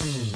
Mm-hmm.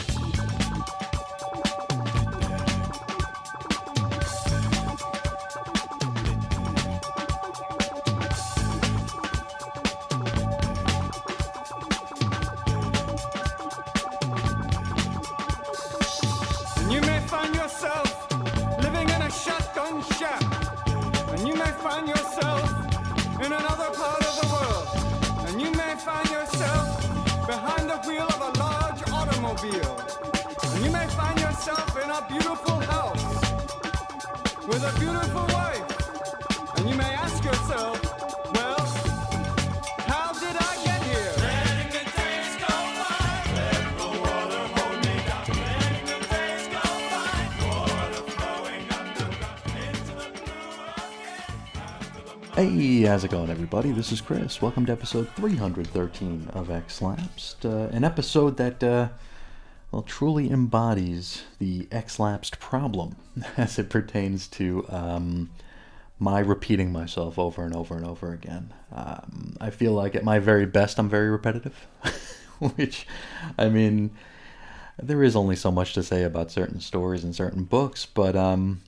Hey, how's it going, everybody? This is Chris. Welcome to episode 313 of X Lapsed, uh, an episode that, uh, well, truly embodies the X Lapsed problem as it pertains to um, my repeating myself over and over and over again. Um, I feel like at my very best, I'm very repetitive, which, I mean, there is only so much to say about certain stories and certain books, but um,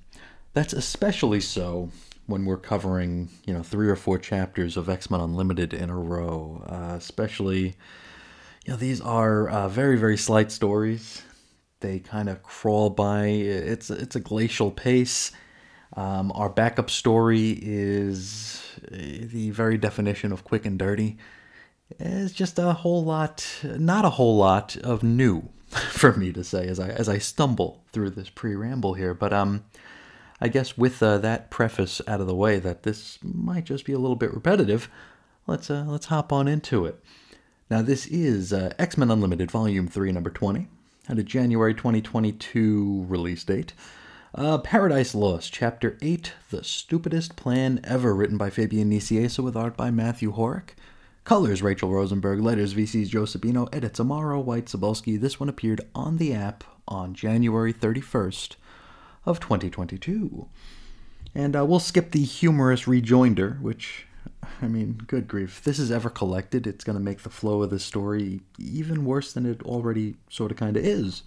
that's especially so when we're covering, you know, three or four chapters of X Men Unlimited in a row. Uh, especially, you know, these are uh, very, very slight stories. They kind of crawl by. It's it's a glacial pace. Um, our backup story is the very definition of quick and dirty. It's just a whole lot, not a whole lot of new for me to say as I as I stumble through this pre-ramble here. But um, I guess with uh, that preface out of the way, that this might just be a little bit repetitive. Let's uh, let's hop on into it. Now this is uh, X Men Unlimited Volume Three, Number Twenty, had a January 2022 release date. Uh, Paradise Lost, Chapter 8, The Stupidest Plan Ever, written by Fabian Nicieza with art by Matthew Horick. Colors, Rachel Rosenberg. Letters, VC's Joe Sabino. Edits, Amaro White Cebulski. This one appeared on the app on January 31st of 2022. And uh, we'll skip the humorous rejoinder, which, I mean, good grief. If this is ever collected, it's going to make the flow of the story even worse than it already sort of kind of is.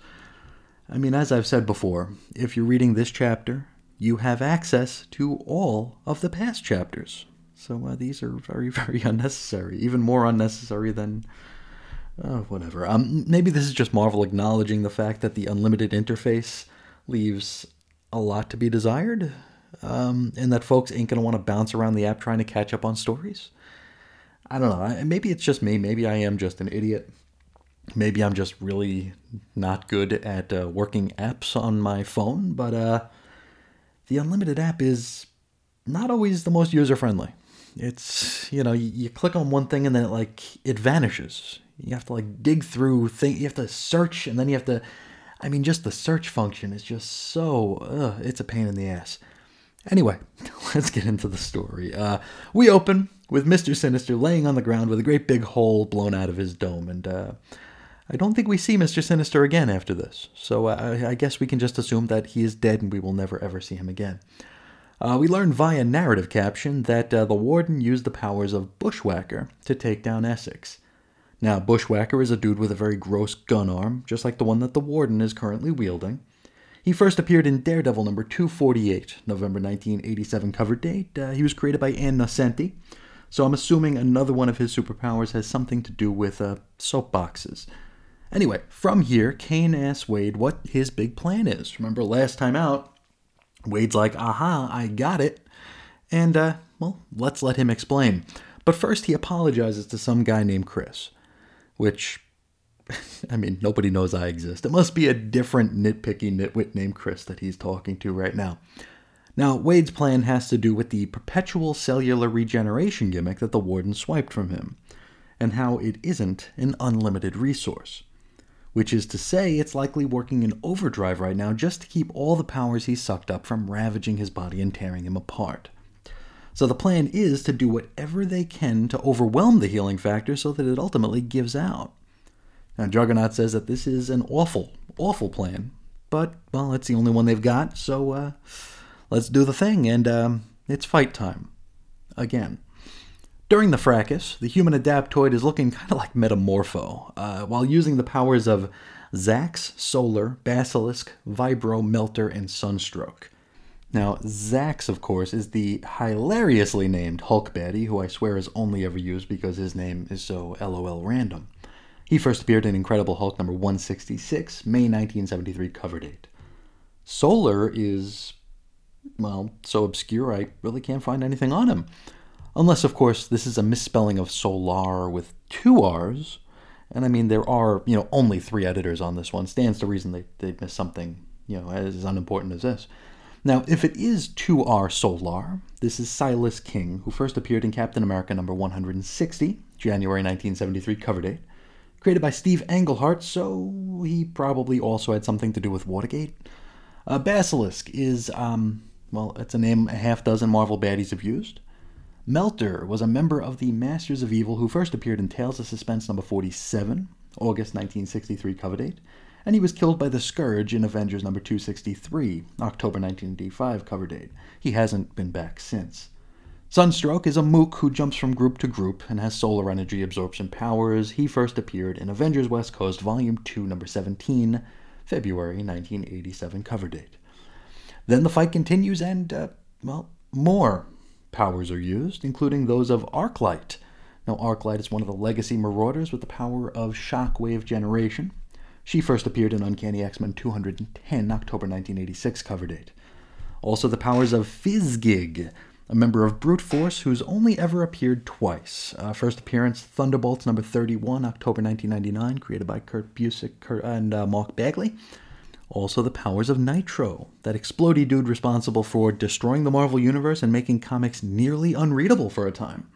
I mean, as I've said before, if you're reading this chapter, you have access to all of the past chapters. So uh, these are very, very unnecessary, even more unnecessary than. Oh, whatever. Um, maybe this is just Marvel acknowledging the fact that the unlimited interface leaves a lot to be desired, um, and that folks ain't gonna want to bounce around the app trying to catch up on stories. I don't know. Maybe it's just me. Maybe I am just an idiot. Maybe I'm just really not good at uh, working apps on my phone. But uh, the unlimited app is not always the most user friendly. It's you know you, you click on one thing and then it like it vanishes. You have to like dig through thing. You have to search and then you have to. I mean, just the search function is just so. Uh, it's a pain in the ass. Anyway, let's get into the story. Uh, we open with Mister Sinister laying on the ground with a great big hole blown out of his dome, and uh, I don't think we see Mister Sinister again after this. So uh, I, I guess we can just assume that he is dead and we will never ever see him again. Uh, we learn via narrative caption that uh, the warden used the powers of Bushwhacker to take down Essex. Now, Bushwhacker is a dude with a very gross gun arm, just like the one that the warden is currently wielding. He first appeared in Daredevil number 248, November 1987 cover date. Uh, he was created by Ann Nocenti, so I'm assuming another one of his superpowers has something to do with uh, soapboxes. Anyway, from here, Cain asks Wade what his big plan is. Remember last time out, Wade's like, aha, I got it. And, uh, well, let's let him explain. But first, he apologizes to some guy named Chris, which, I mean, nobody knows I exist. It must be a different nitpicky nitwit named Chris that he's talking to right now. Now, Wade's plan has to do with the perpetual cellular regeneration gimmick that the warden swiped from him, and how it isn't an unlimited resource which is to say it's likely working in overdrive right now just to keep all the powers he sucked up from ravaging his body and tearing him apart. So the plan is to do whatever they can to overwhelm the healing factor so that it ultimately gives out. Now, Juggernaut says that this is an awful, awful plan, but, well, it's the only one they've got, so uh, let's do the thing, and um, it's fight time. Again. During the fracas, the human adaptoid is looking kind of like Metamorpho, uh, while using the powers of Zax, Solar, Basilisk, Vibro, Melter, and Sunstroke. Now, Zax, of course, is the hilariously named Hulk baddie, who I swear is only ever used because his name is so LOL random. He first appeared in Incredible Hulk number 166, May 1973 cover date. Solar is, well, so obscure I really can't find anything on him. Unless, of course, this is a misspelling of solar with two R's. And I mean, there are, you know, only three editors on this one. Stands to reason they, they missed something, you know, as unimportant as this. Now, if it is 2R Solar, this is Silas King, who first appeared in Captain America number 160, January 1973 cover date. Created by Steve Englehart, so he probably also had something to do with Watergate. Uh, Basilisk is, um, well, it's a name a half dozen Marvel baddies have used. Melter was a member of the Masters of Evil who first appeared in Tales of Suspense number 47, August 1963 cover date and he was killed by the Scourge in Avengers number 263, October 1985 cover date. He hasn't been back since. Sunstroke is a mook who jumps from group to group and has solar energy absorption powers. He first appeared in Avengers West Coast Volume 2, number 17, February 1987 cover date. Then the fight continues, and, uh, well, more powers are used, including those of Arclight. Now, Arclight is one of the legacy Marauders with the power of shockwave generation. She first appeared in Uncanny X Men 210, October 1986 cover date. Also, the powers of Fizzgig, a member of Brute Force who's only ever appeared twice. Uh, first appearance, Thunderbolts number 31, October 1999, created by Kurt Busiek Kurt, and uh, Mark Bagley. Also, the powers of Nitro, that explodey dude responsible for destroying the Marvel Universe and making comics nearly unreadable for a time.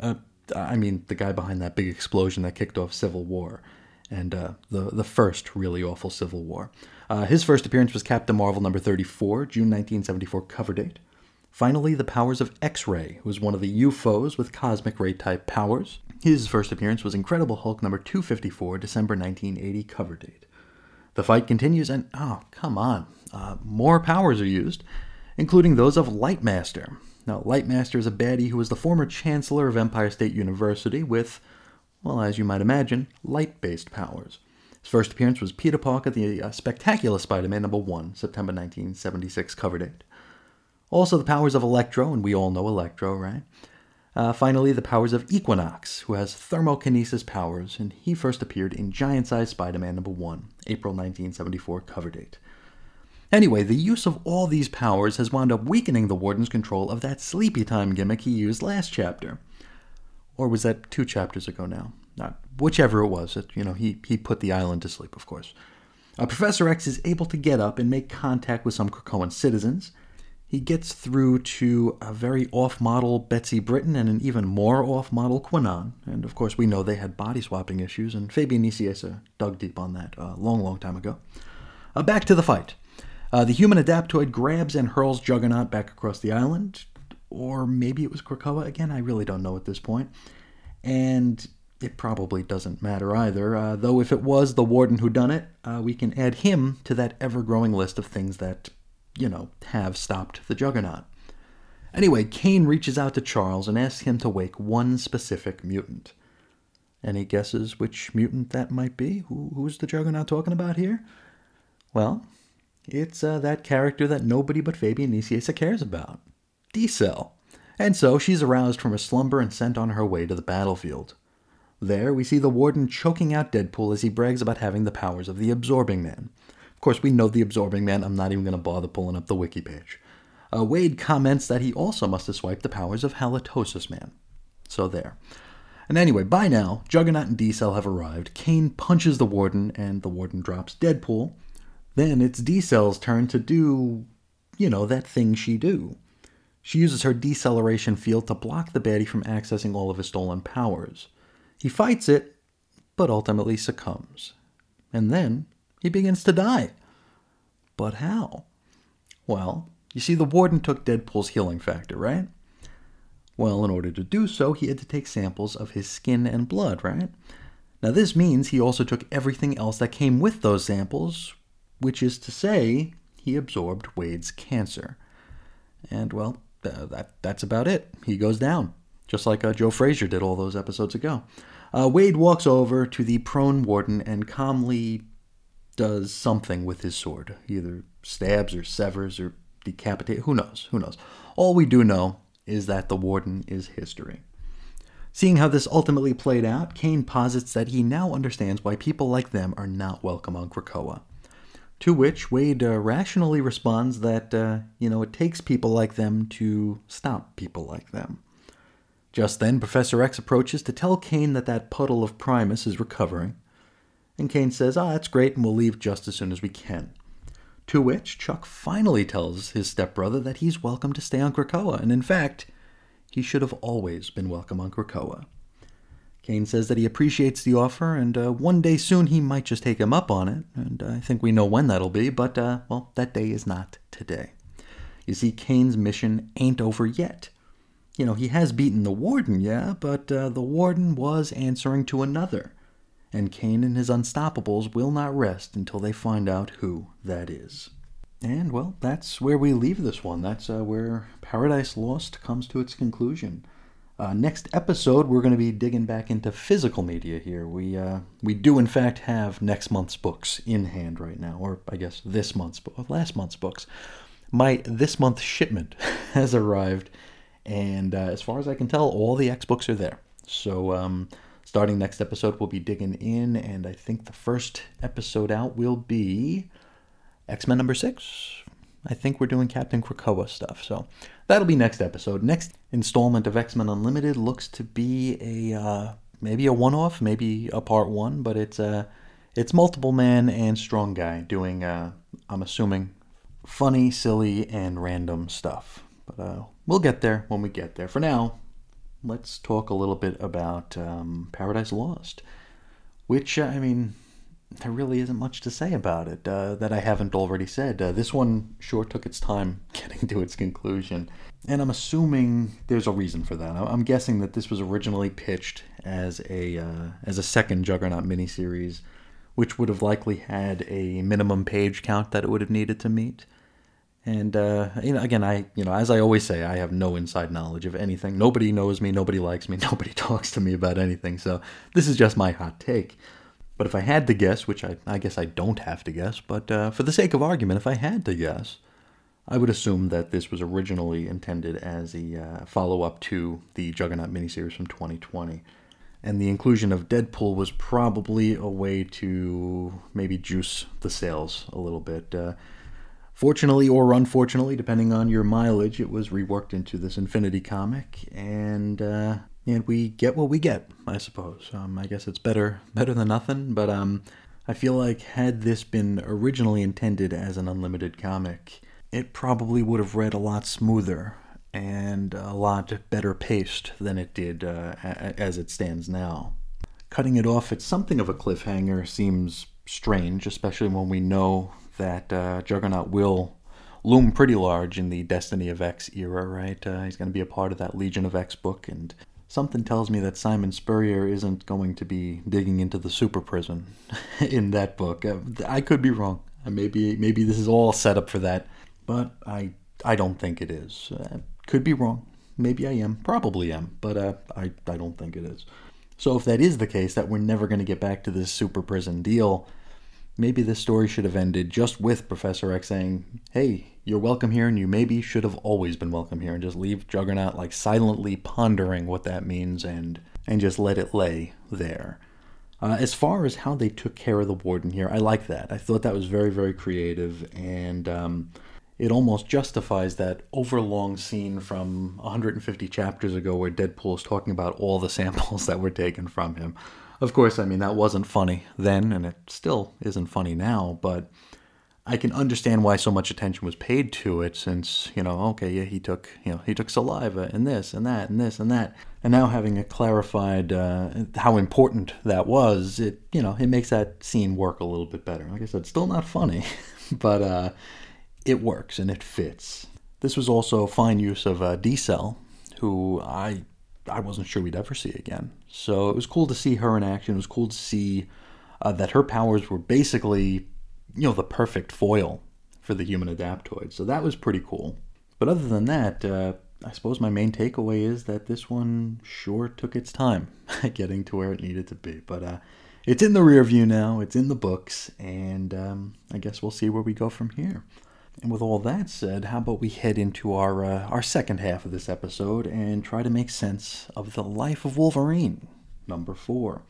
Uh, I mean, the guy behind that big explosion that kicked off Civil War and uh, the the first really awful Civil War. Uh, his first appearance was Captain Marvel number 34, June 1974 cover date. Finally, the powers of X-Ray, who was one of the U-Foes with cosmic ray type powers. His first appearance was Incredible Hulk number 254, December 1980 cover date. The fight continues, and oh, come on, uh, more powers are used, including those of Lightmaster. Now, Lightmaster is a baddie who was the former chancellor of Empire State University with well, as you might imagine, light based powers. His first appearance was Peter Parker, the uh, Spectacular Spider Man number 1, September 1976 cover date. Also, the powers of Electro, and we all know Electro, right? Uh, finally, the powers of Equinox, who has thermokinesis powers, and he first appeared in Giant Size Spider Man number 1, April 1974 cover date. Anyway, the use of all these powers has wound up weakening the Warden's control of that sleepy time gimmick he used last chapter or was that two chapters ago now? Not, whichever it was, it, you know, he, he put the island to sleep, of course. Uh, Professor X is able to get up and make contact with some Krakoan citizens. He gets through to a very off model Betsy Britton and an even more off model Kwannon. And of course, we know they had body swapping issues, and Fabian Nicieza dug deep on that a uh, long, long time ago. Uh, back to the fight. Uh, the human adaptoid grabs and hurls Juggernaut back across the island or maybe it was Krakoa. Again, I really don't know at this point. And it probably doesn't matter either. Uh, though if it was the warden who done it, uh, we can add him to that ever-growing list of things that, you know, have stopped the Juggernaut. Anyway, Kane reaches out to Charles and asks him to wake one specific mutant. Any guesses which mutant that might be? Who, who's the Juggernaut talking about here? Well, it's uh, that character that nobody but Fabian Nicieza cares about. D-Cell. And so she's aroused from her slumber and sent on her way to the battlefield. There, we see the Warden choking out Deadpool as he brags about having the powers of the Absorbing Man. Of course, we know the Absorbing Man, I'm not even going to bother pulling up the wiki page. Uh, Wade comments that he also must have swiped the powers of Halitosis Man. So there. And anyway, by now, Juggernaut and D-Cell have arrived. Cain punches the Warden, and the Warden drops Deadpool. Then it's D-Cell's turn to do, you know, that thing she do. She uses her deceleration field to block the baddie from accessing all of his stolen powers. He fights it, but ultimately succumbs. And then he begins to die. But how? Well, you see, the warden took Deadpool's healing factor, right? Well, in order to do so, he had to take samples of his skin and blood, right? Now, this means he also took everything else that came with those samples, which is to say, he absorbed Wade's cancer. And, well, that that's about it. He goes down, just like uh, Joe Frazier did all those episodes ago. Uh, Wade walks over to the prone warden and calmly, does something with his sword, either stabs or severs or decapitates. Who knows? Who knows? All we do know is that the warden is history. Seeing how this ultimately played out, Cain posits that he now understands why people like them are not welcome on Krakoa. To which Wade uh, rationally responds that, uh, you know, it takes people like them to stop people like them. Just then, Professor X approaches to tell Cain that that puddle of Primus is recovering. And Cain says, ah, that's great, and we'll leave just as soon as we can. To which Chuck finally tells his stepbrother that he's welcome to stay on Krakoa, and in fact, he should have always been welcome on Krakoa. Cain says that he appreciates the offer, and uh, one day soon he might just take him up on it, and I think we know when that'll be, but, uh, well, that day is not today. You see, Cain's mission ain't over yet. You know, he has beaten the Warden, yeah, but uh, the Warden was answering to another, and Cain and his Unstoppables will not rest until they find out who that is. And, well, that's where we leave this one. That's uh, where Paradise Lost comes to its conclusion. Uh, next episode, we're going to be digging back into physical media here. We uh, we do in fact have next month's books in hand right now, or I guess this month's book, last month's books. My this month's shipment has arrived, and uh, as far as I can tell, all the X books are there. So um, starting next episode, we'll be digging in, and I think the first episode out will be X Men number six. I think we're doing Captain Krakoa stuff. So that'll be next episode. Next installment of X Men Unlimited looks to be a uh, maybe a one off, maybe a part one, but it's uh, it's multiple man and strong guy doing uh, I'm assuming funny, silly, and random stuff. But uh, we'll get there when we get there. For now, let's talk a little bit about um, Paradise Lost, which uh, I mean there really isn't much to say about it uh, that I haven't already said. Uh, this one sure took its time getting to its conclusion, and I'm assuming there's a reason for that. I'm guessing that this was originally pitched as a uh, as a second Juggernaut miniseries, which would have likely had a minimum page count that it would have needed to meet. And uh, you know, again, I you know, as I always say, I have no inside knowledge of anything. Nobody knows me. Nobody likes me. Nobody talks to me about anything. So this is just my hot take. But if I had to guess, which I, I guess I don't have to guess, but uh, for the sake of argument, if I had to guess, I would assume that this was originally intended as a uh, follow up to the Juggernaut miniseries from 2020. And the inclusion of Deadpool was probably a way to maybe juice the sales a little bit. Uh, fortunately or unfortunately, depending on your mileage, it was reworked into this Infinity comic, and uh, and we get what we get, I suppose. Um, I guess it's better better than nothing, but um, I feel like had this been originally intended as an unlimited comic, it probably would have read a lot smoother and a lot better paced than it did uh, as it stands now. Cutting it off at something of a cliffhanger seems strange, especially when we know that uh, Juggernaut will loom pretty large in the Destiny of X era, right? Uh, he's going to be a part of that Legion of X book, and something tells me that Simon Spurrier isn't going to be digging into the super prison in that book. Uh, I could be wrong. Uh, maybe maybe this is all set up for that, but I I don't think it is. Uh, could be wrong. Maybe I am. Probably am, but uh, I I don't think it is. So if that is the case, that we're never going to get back to this super prison deal, maybe this story should have ended just with Professor X saying, "Hey, you're welcome here, and you maybe should have always been welcome here, and just leave Juggernaut like silently pondering what that means and and just let it lay there. Uh, as far as how they took care of the warden here, I like that. I thought that was very very creative, and um, it almost justifies that overlong scene from 150 chapters ago where Deadpool is talking about all the samples that were taken from him. Of course, I mean that wasn't funny then, and it still isn't funny now, but I can understand why so much attention was paid to it since, you know, okay, yeah, he took, you know, he took saliva and this and that and this and that. And now having it clarified uh, how important that was, it, you know, it makes that scene work a little bit better. Like I said, still not funny, but uh, it works and it fits. This was also a fine use of uh, D-Cell, who I I wasn't sure we'd ever see again. So it was cool to see her in action. It was cool to see uh, that her powers were basically you know, the perfect foil for the human adaptoid. So that was pretty cool. But other than that, uh, I suppose my main takeaway is that this one sure took its time getting to where it needed to be. But uh, it's in the rear view now, it's in the books, and um, I guess we'll see where we go from here. And with all that said, how about we head into our uh, our second half of this episode and try to make sense of the life of Wolverine, number four,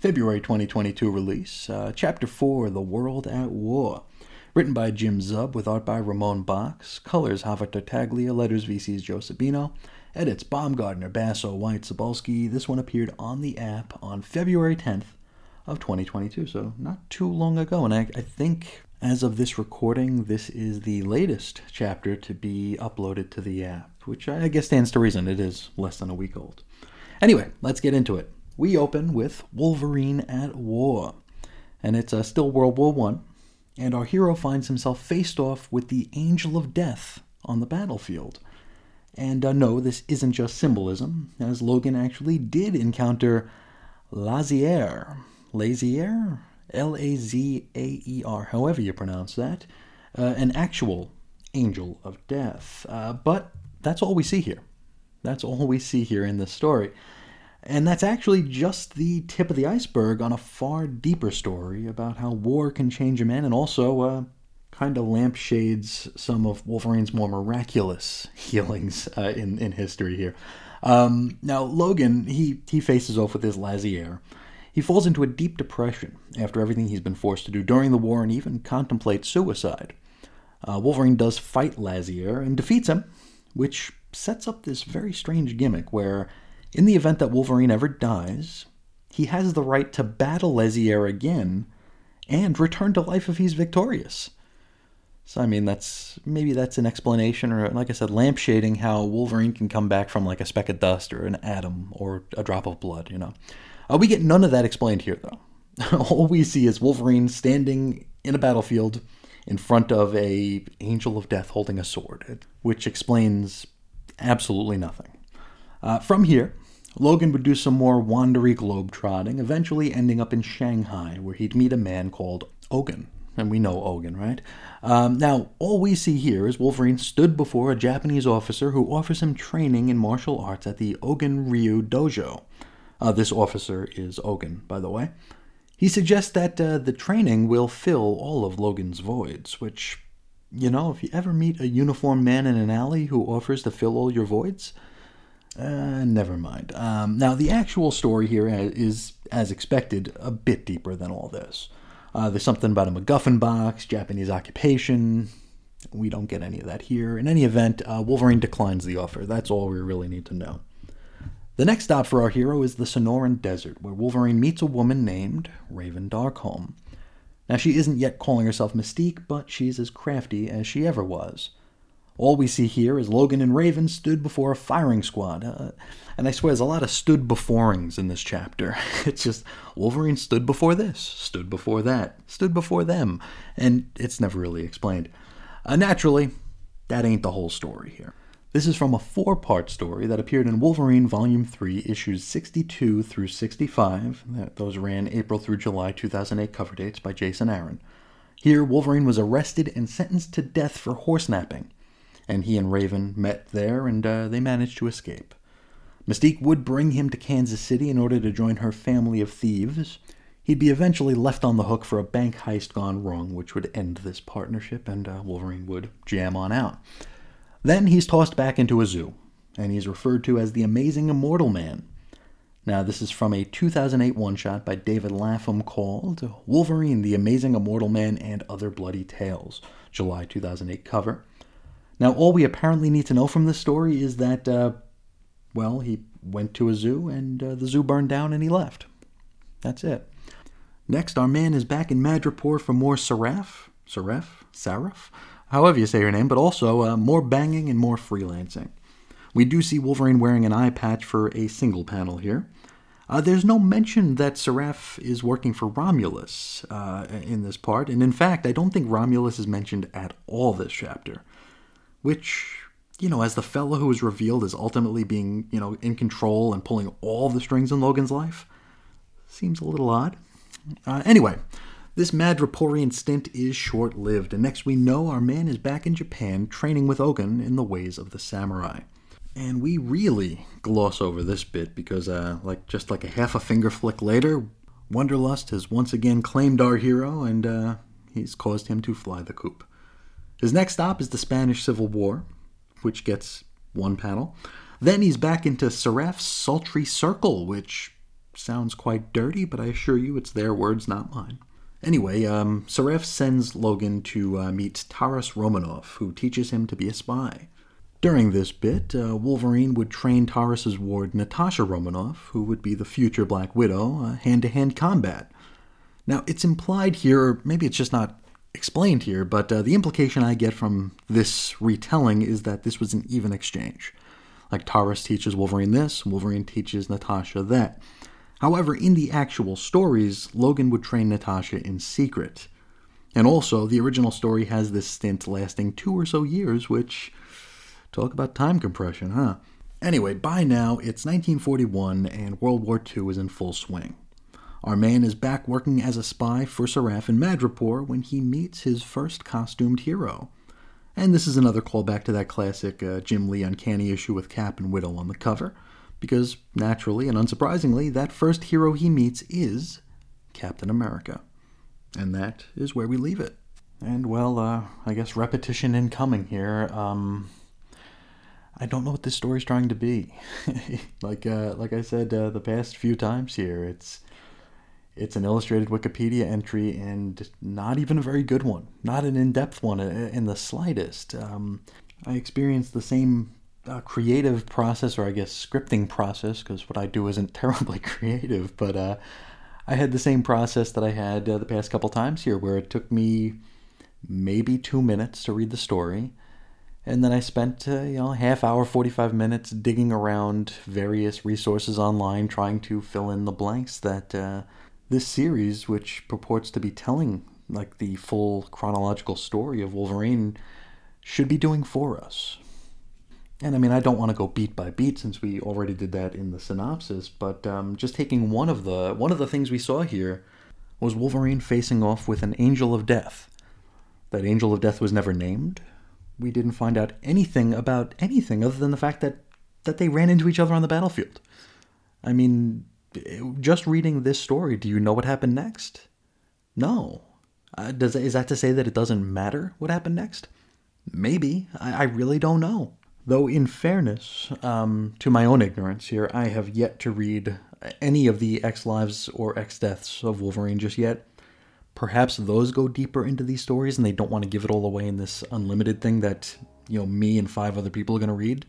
February 2022 release, uh, chapter four, The World at War, written by Jim Zub with art by Ramon Bachs, colors Javier Tartaglia, letters VC's Joe Sabino, edits Baumgartner, Basso, White, Cebulski. This one appeared on the app on February 10th of 2022, so not too long ago, and I, I think as of this recording, this is the latest chapter to be uploaded to the app, which I guess stands to reason. It is less than a week old. Anyway, let's get into it. We open with Wolverine at War, and it's uh, still World War One, and our hero finds himself faced off with the Angel of Death on the battlefield. And uh, no, this isn't just symbolism, as Logan actually did encounter Lazaer. Lazaer? L A Z A E R, however you pronounce that, uh, an actual angel of death. Uh, but that's all we see here. That's all we see here in this story. And that's actually just the tip of the iceberg on a far deeper story about how war can change a man and also uh, kind of lampshades some of Wolverine's more miraculous healings uh, in, in history here. Um, now, Logan, he, he faces off with his Lazaer. He falls into a deep depression after everything he's been forced to do during the war and even contemplates suicide. Uh, Wolverine does fight Lazaer and defeats him, which sets up this very strange gimmick where, in the event that Wolverine ever dies, he has the right to battle Lazaer again and return to life if he's victorious. So I mean, that's maybe that's an explanation, or like I said, lampshading how Wolverine can come back from like a speck of dust or an atom or a drop of blood. You know, uh, we get none of that explained here, though. All we see is Wolverine standing in a battlefield in front of a angel of death holding a sword, which explains absolutely nothing. Uh, from here, Logan would do some more wandery globe trotting, eventually ending up in Shanghai, where he'd meet a man called Ogun. And we know Ogun, right? Um, now, all we see here is Wolverine stood before a Japanese officer who offers him training in martial arts at the Ogun Ryu Dojo. Uh, this officer is Ogun, by the way. He suggests that uh, the training will fill all of Logan's voids, which, you know, if you ever meet a uniformed man in an alley who offers to fill all your voids, uh, never mind. Um, now, the actual story here is, as expected, a bit deeper than all this. Uh, there's something about a MacGuffin box, Japanese occupation. We don't get any of that here. In any event, uh, Wolverine declines the offer. That's all we really need to know. The next stop for our hero is the Sonoran Desert, where Wolverine meets a woman named Raven Darkholme. Now, she isn't yet calling herself Mystique, but she's as crafty as she ever was. All we see here is Logan and Raven stood before a firing squad. Uh, and I swear there's a lot of stood beforings in this chapter. It's just Wolverine stood before this, stood before that, stood before them, and it's never really explained. Uh, naturally, that ain't the whole story here. This is from a four part story that appeared in Wolverine Volume 3, issues 62 through 65. Those ran April through July 2008 cover dates by Jason Aaron. Here, Wolverine was arrested and sentenced to death for horse napping, and he and Raven met there and uh, they managed to escape. Mystique would bring him to Kansas City in order to join her family of thieves. He'd be eventually left on the hook for a bank heist gone wrong, which would end this partnership, and uh, Wolverine would jam on out. Then he's tossed back into a zoo, and he's referred to as the Amazing Immortal Man. Now, this is from a 2008 one shot by David Lapham called Wolverine, the Amazing Immortal Man, and Other Bloody Tales, July 2008 cover. Now, all we apparently need to know from this story is that, uh, well, he went to a zoo and uh, the zoo burned down and he left. That's it. Next, our man is back in Madripoor for more Seraph? Seraph? Saraf? However you say your name, but also uh, more banging and more freelancing. We do see Wolverine wearing an eye patch for a single panel here. Uh, there's no mention that Seraph is working for Romulus uh, in this part, and in fact, I don't think Romulus is mentioned at all this chapter. Which, you know, as the fellow who is revealed as ultimately being, you know, in control and pulling all the strings in Logan's life, seems a little odd. Uh, anyway, this Madripoorian stint is short lived, and next we know our man is back in Japan training with Ogun in the ways of the samurai. And we really gloss over this bit because, uh, like just like a half a finger flick later, Wonderlust has once again claimed our hero, and uh, he's caused him to fly the coop. His next stop is the Spanish Civil War, which gets one panel. Then he's back into Seraph's Sultry Circle, which sounds quite dirty, but I assure you it's their words, not mine. Anyway, um, Seraph sends Logan to uh, meet Taras Romanoff, who teaches him to be a spy. During this bit, uh, Wolverine would train Taras's ward Natasha Romanoff, who would be the future Black Widow, hand to hand combat. Now, it's implied here, or maybe it's just not explained here, but uh, the implication I get from this retelling is that this was an even exchange. Like Taras teaches Wolverine this, Wolverine teaches Natasha that. However, in the actual stories, Logan would train Natasha in secret. And also, the original story has this stint lasting two or so years, which. Talk about time compression, huh? Anyway, by now, it's 1941 and World War II is in full swing. Our man is back working as a spy for Seraph in Madripoor when he meets his first costumed hero. And this is another callback to that classic uh, Jim Lee Uncanny issue with Cap and Widow on the cover, because naturally and unsurprisingly, that first hero he meets is Captain America. And that is where we leave it. And well, uh, I guess repetition incoming here. Um, I don't know what this story's trying to be. like, uh, like I said uh, the past few times here, it's it's an illustrated Wikipedia entry and not even a very good one, not an in-depth one in the slightest. Um, I experienced the same uh, creative process, or I guess scripting process, because what I do isn't terribly creative, but uh, I had the same process that I had uh, the past couple times here, where it took me maybe two minutes to read the story and then I spent, uh, you know, half hour, 45 minutes digging around various resources online trying to fill in the blanks that uh, this series, which purports to be telling like the full chronological story of Wolverine, should be doing for us. And I mean, I don't want to go beat by beat since we already did that in the synopsis, but um, just taking one of the one of the things we saw here was Wolverine facing off with an Angel of Death. That Angel of Death was never named we didn't find out anything about anything other than the fact that that they ran into each other on the battlefield. I mean, just reading this story, do you know what happened next? No. Uh, does is that to say that it doesn't matter what happened next? Maybe. I, I really don't know. Though, in fairness, um, to my own ignorance here, I have yet to read any of the X Lives or X Deaths of Wolverine just yet. Perhaps those go deeper into these stories and they don't want to give it all away in this unlimited thing that you know me and five other people are going to read.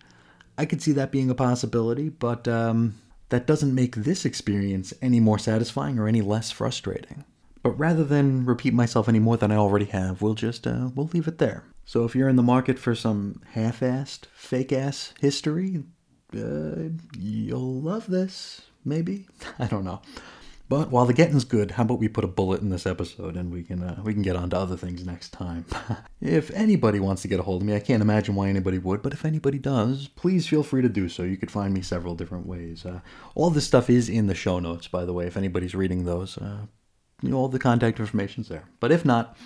I could see that being a possibility but um, that doesn't make this experience any more satisfying or any less frustrating. But rather than repeat myself any more than i already have we'll just uh, we'll leave it there so if you're in the market for some half-assed fake-ass history uh, you'll love this maybe i don't know but while the getting's good, how about we put a bullet in this episode and we can uh, we can get on to other things next time. if anybody wants to get a hold of me, I can't imagine why anybody would, but if anybody does, please feel free to do so. You could find me several different ways. Uh, all this stuff is in the show notes, by the way. If anybody's reading those, uh, you know, all the contact information's there. But if not,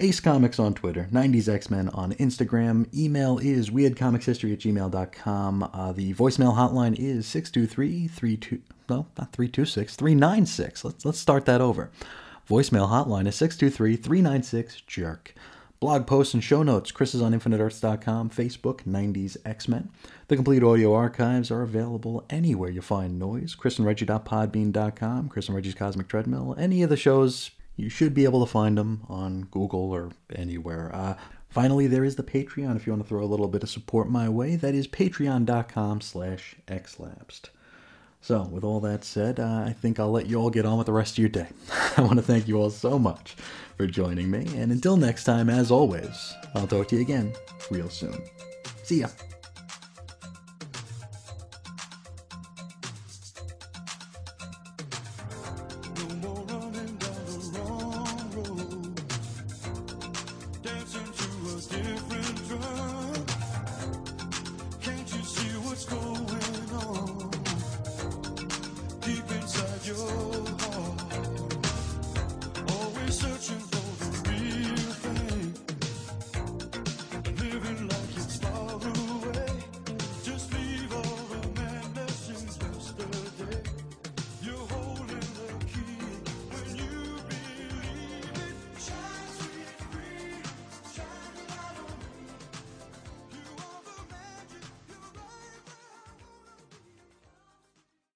Ace Comics on Twitter, 90s X-Men on Instagram. Email is weirdcomicshistory at gmail.com. Uh, the voicemail hotline is 623-32... No, not 326, 396. Let's, let's start that over. Voicemail hotline is 623-396-JERK. Blog posts and show notes, Chris is on InfiniteEarths.com, Facebook, 90s X-Men. The complete audio archives are available anywhere you find noise. ChrisandReggie.podbean.com, Chris and Reggie's Cosmic Treadmill. Any of the shows you should be able to find them on Google or anywhere. Uh, finally, there is the Patreon if you want to throw a little bit of support my way. That is patreon.com slash xlapsed. So, with all that said, uh, I think I'll let you all get on with the rest of your day. I want to thank you all so much for joining me, and until next time, as always, I'll talk to you again real soon. See ya.